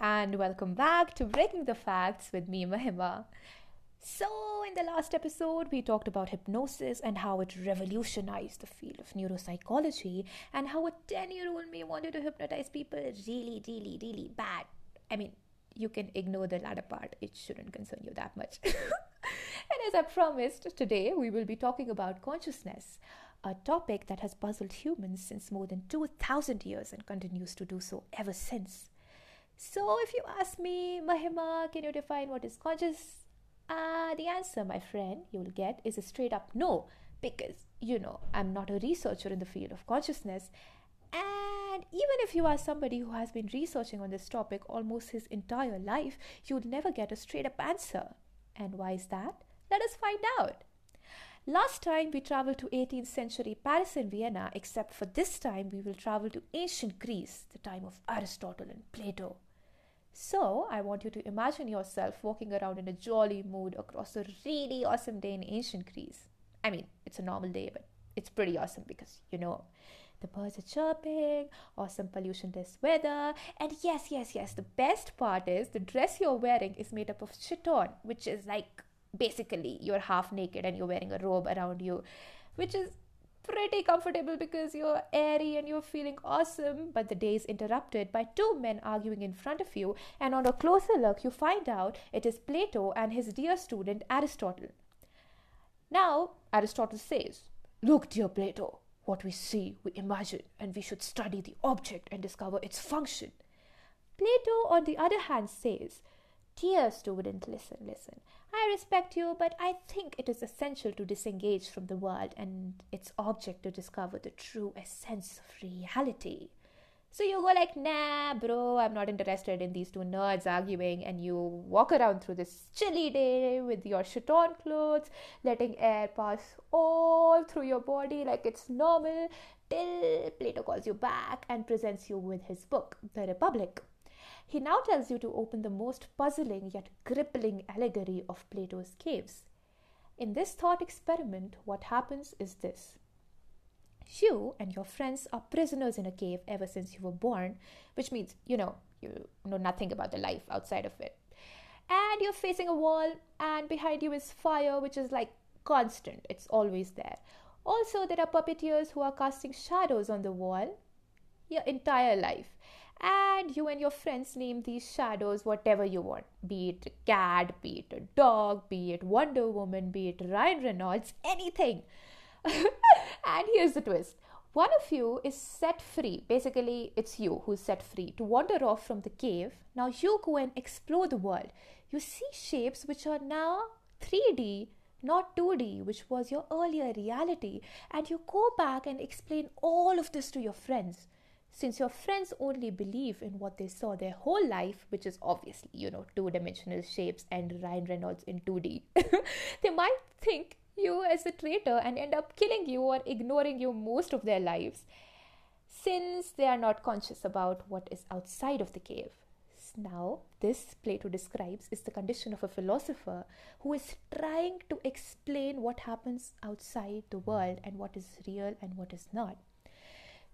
and welcome back to Breaking the Facts with me, Mahima. So, in the last episode, we talked about hypnosis and how it revolutionized the field of neuropsychology, and how a 10 year old may wanted to hypnotize people really, really, really bad. I mean, you can ignore the latter part, it shouldn't concern you that much. and as I promised, today we will be talking about consciousness, a topic that has puzzled humans since more than 2000 years and continues to do so ever since. So, if you ask me, Mahima, can you define what is conscious? Uh, the answer, my friend, you will get is a straight up no, because, you know, I'm not a researcher in the field of consciousness. And even if you are somebody who has been researching on this topic almost his entire life, you would never get a straight up answer. And why is that? Let us find out. Last time we traveled to 18th century Paris and Vienna, except for this time we will travel to ancient Greece, the time of Aristotle and Plato. So, I want you to imagine yourself walking around in a jolly mood across a really awesome day in ancient Greece. I mean, it's a normal day, but it's pretty awesome because, you know, the birds are chirping, awesome pollution-less weather, and yes, yes, yes, the best part is the dress you're wearing is made up of chiton, which is like basically you're half naked and you're wearing a robe around you, which is pretty comfortable because you're airy and you're feeling awesome, but the day is interrupted by two men arguing in front of you, and on a closer look, you find out it is Plato and his dear student Aristotle. Now, Aristotle says, Look, dear Plato, what we see, we imagine, and we should study the object and discover its function. Plato, on the other hand, says, Dear student, listen, listen. I respect you, but I think it is essential to disengage from the world and its object to discover the true essence of reality. So you go like, nah, bro, I'm not interested in these two nerds arguing, and you walk around through this chilly day with your chiton clothes, letting air pass all through your body like it's normal, till Plato calls you back and presents you with his book, The Republic. He now tells you to open the most puzzling yet crippling allegory of Plato's caves. In this thought experiment, what happens is this. You and your friends are prisoners in a cave ever since you were born, which means, you know, you know nothing about the life outside of it. And you're facing a wall, and behind you is fire, which is like constant, it's always there. Also, there are puppeteers who are casting shadows on the wall your entire life and you and your friends name these shadows whatever you want. Be it a cat be it a dog be it wonder woman be it ryan reynolds anything. And here's the twist. One of you is set free. Basically it's you who's set free to wander off from the cave. Now you go and explore the world. You see shapes which are now 3d not 2D, which was your earlier reality, and you go back and explain all of this to your friends since your friends only believe in what they saw their whole life, which is obviously, you know, two dimensional shapes and Ryan Reynolds in 2D, they might think you as a traitor and end up killing you or ignoring you most of their lives, since they are not conscious about what is outside of the cave. Now, this Plato describes is the condition of a philosopher who is trying to explain what happens outside the world and what is real and what is not.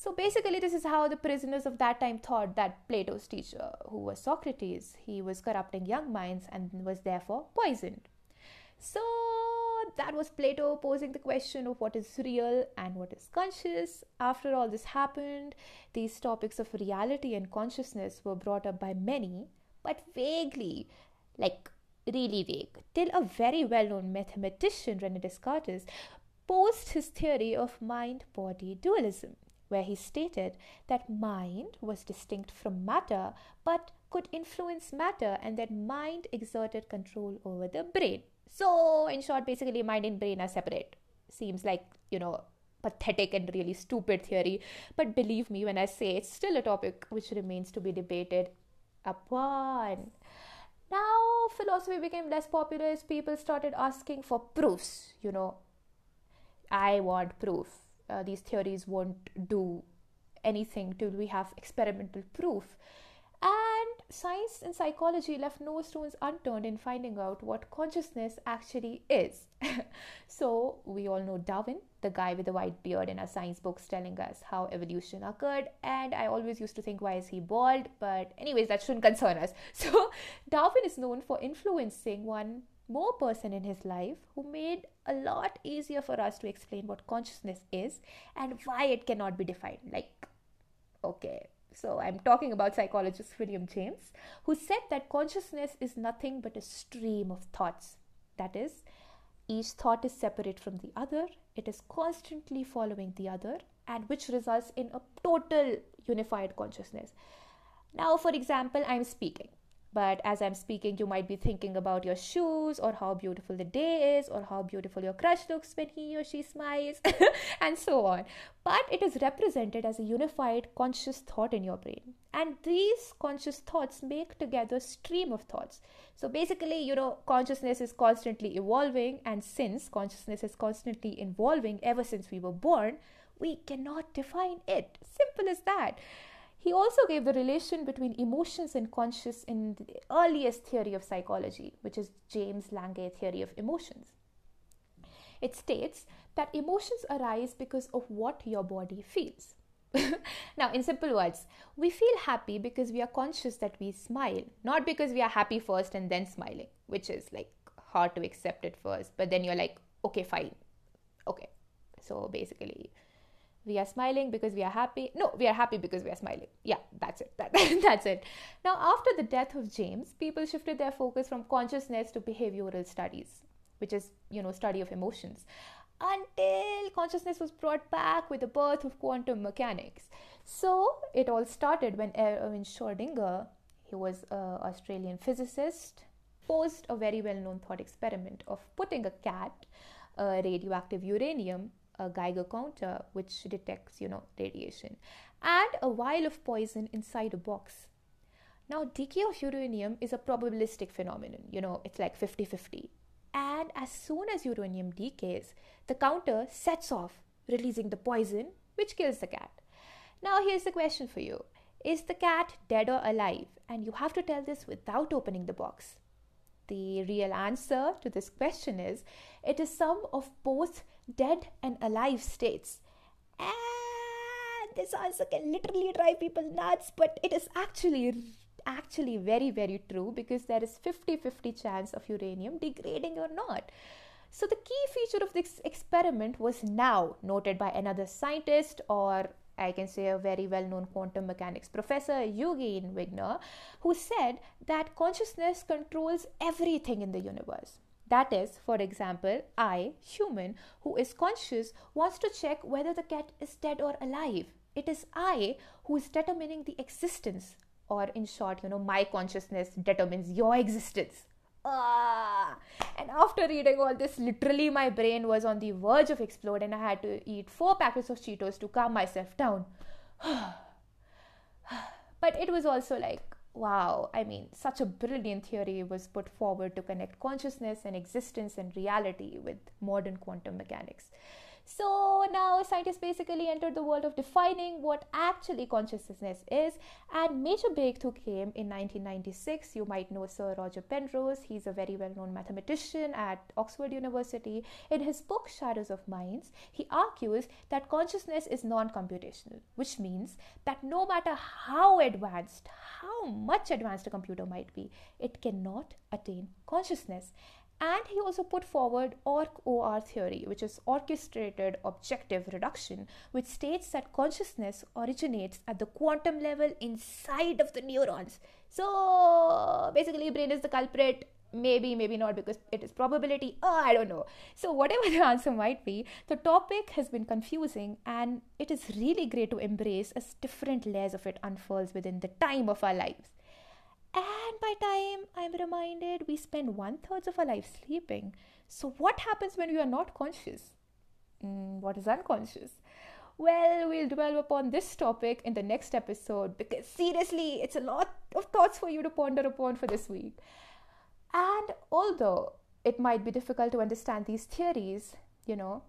So basically, this is how the prisoners of that time thought that Plato's teacher, who was Socrates, he was corrupting young minds and was therefore poisoned. So that was Plato posing the question of what is real and what is conscious. After all this happened, these topics of reality and consciousness were brought up by many, but vaguely, like really vague, till a very well known mathematician, Rene Descartes, posed his theory of mind body dualism where he stated that mind was distinct from matter but could influence matter and that mind exerted control over the brain. So, in short, basically, mind and brain are separate. Seems like, you know, pathetic and really stupid theory, but believe me when I say it's still a topic which remains to be debated upon. Now, philosophy became less popular as people started asking for proofs. You know, I want proof uh, these theories won't do anything till we have experimental proof. And science and psychology left no stones unturned in finding out what consciousness actually is. so, we all know Darwin, the guy with the white beard in our science books telling us how evolution occurred. And I always used to think, why is he bald? But, anyways, that shouldn't concern us. So, Darwin is known for influencing one more person in his life who made a lot easier for us to explain what consciousness is and why it cannot be defined. Like, okay, so I'm talking about psychologist William James, who said that consciousness is nothing but a stream of thoughts. That is, each thought is separate from the other, it is constantly following the other, and which results in a total unified consciousness. Now, for example, I'm speaking. But as I'm speaking, you might be thinking about your shoes or how beautiful the day is or how beautiful your crush looks when he or she smiles and so on. But it is represented as a unified conscious thought in your brain. And these conscious thoughts make together a stream of thoughts. So basically, you know, consciousness is constantly evolving and since consciousness is constantly evolving ever since we were born, we cannot define it. Simple as that. He also gave the relation between emotions and conscious in the earliest theory of psychology, which is James Lange theory of emotions. It states that emotions arise because of what your body feels. now, in simple words, we feel happy because we are conscious that we smile, not because we are happy first and then smiling, which is like hard to accept at first. But then you're like, okay, fine. Okay. So basically, we are smiling because we are happy. No we are happy because we are smiling. Yeah that's it. That, that's it. Now after the death of james people shifted their focus from consciousness to behavioral studies which is you know study of emotions until consciousness was brought back with the birth of quantum mechanics. So it all started when erwin schrödinger he was an australian physicist posed a very well known thought experiment of putting a cat uh, radioactive uranium a Geiger counter which detects, you know, radiation, and a vial of poison inside a box. Now, decay of uranium is a probabilistic phenomenon, you know, it's like 50 50. And as soon as uranium decays, the counter sets off, releasing the poison, which kills the cat. Now, here's the question for you Is the cat dead or alive? And you have to tell this without opening the box. The real answer to this question is it is some of both dead and alive states. And this answer can literally drive people nuts, but it is actually actually very very true because there is 50-50 chance of uranium degrading or not. So the key feature of this experiment was now noted by another scientist or I can say a very well known quantum mechanics professor, Eugene Wigner, who said that consciousness controls everything in the universe. That is, for example, I, human, who is conscious, wants to check whether the cat is dead or alive. It is I who is determining the existence, or in short, you know, my consciousness determines your existence. Ah! And after reading all this, literally my brain was on the verge of explode, and I had to eat four packets of Cheetos to calm myself down. but it was also like wow, I mean, such a brilliant theory was put forward to connect consciousness and existence and reality with modern quantum mechanics. So now scientists basically entered the world of defining what actually consciousness is, and major breakthrough came in 1996. You might know Sir Roger Penrose. He's a very well-known mathematician at Oxford University. In his book Shadows of Minds, he argues that consciousness is non-computational, which means that no matter how advanced, how much advanced a computer might be, it cannot attain consciousness. And he also put forward Orch-OR theory, which is orchestrated objective reduction, which states that consciousness originates at the quantum level inside of the neurons. So basically, brain is the culprit. Maybe, maybe not because it is probability. Oh, I don't know. So, whatever the answer might be, the topic has been confusing and it is really great to embrace as different layers of it unfurls within the time of our lives. And by time We spend one third of our life sleeping. So, what happens when we are not conscious? Mm, what is unconscious? Well, we'll dwell upon this topic in the next episode because seriously, it's a lot of thoughts for you to ponder upon for this week. And although it might be difficult to understand these theories, you know,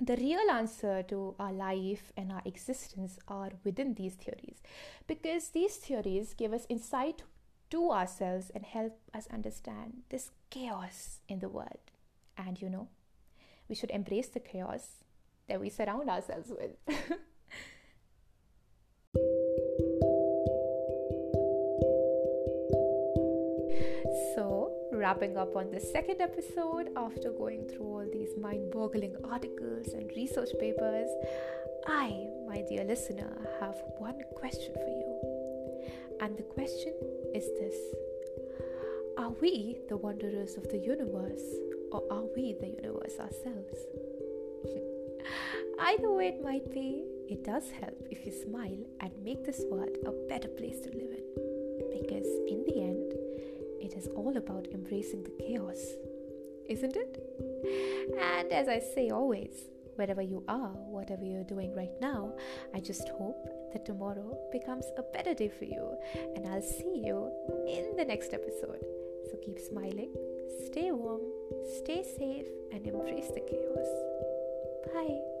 the real answer to our life and our existence are within these theories because these theories give us insight to ourselves and help us understand this chaos in the world. And you know, we should embrace the chaos that we surround ourselves with. so, wrapping up on the second episode after going through all these mind boggling articles and research papers, I, my dear listener, have one question for you. And the question is this Are we the wanderers of the universe, or are we the universe ourselves? Either way it might be, it does help if you smile and make this world a better place to live in. Because in the end, it is all about embracing the chaos, isn't it? And as I say always, wherever you are, whatever you're doing right now, I just hope that tomorrow becomes a better day for you. And I'll see you in the next episode. So keep smiling, stay warm, stay safe, and embrace the chaos. Bye.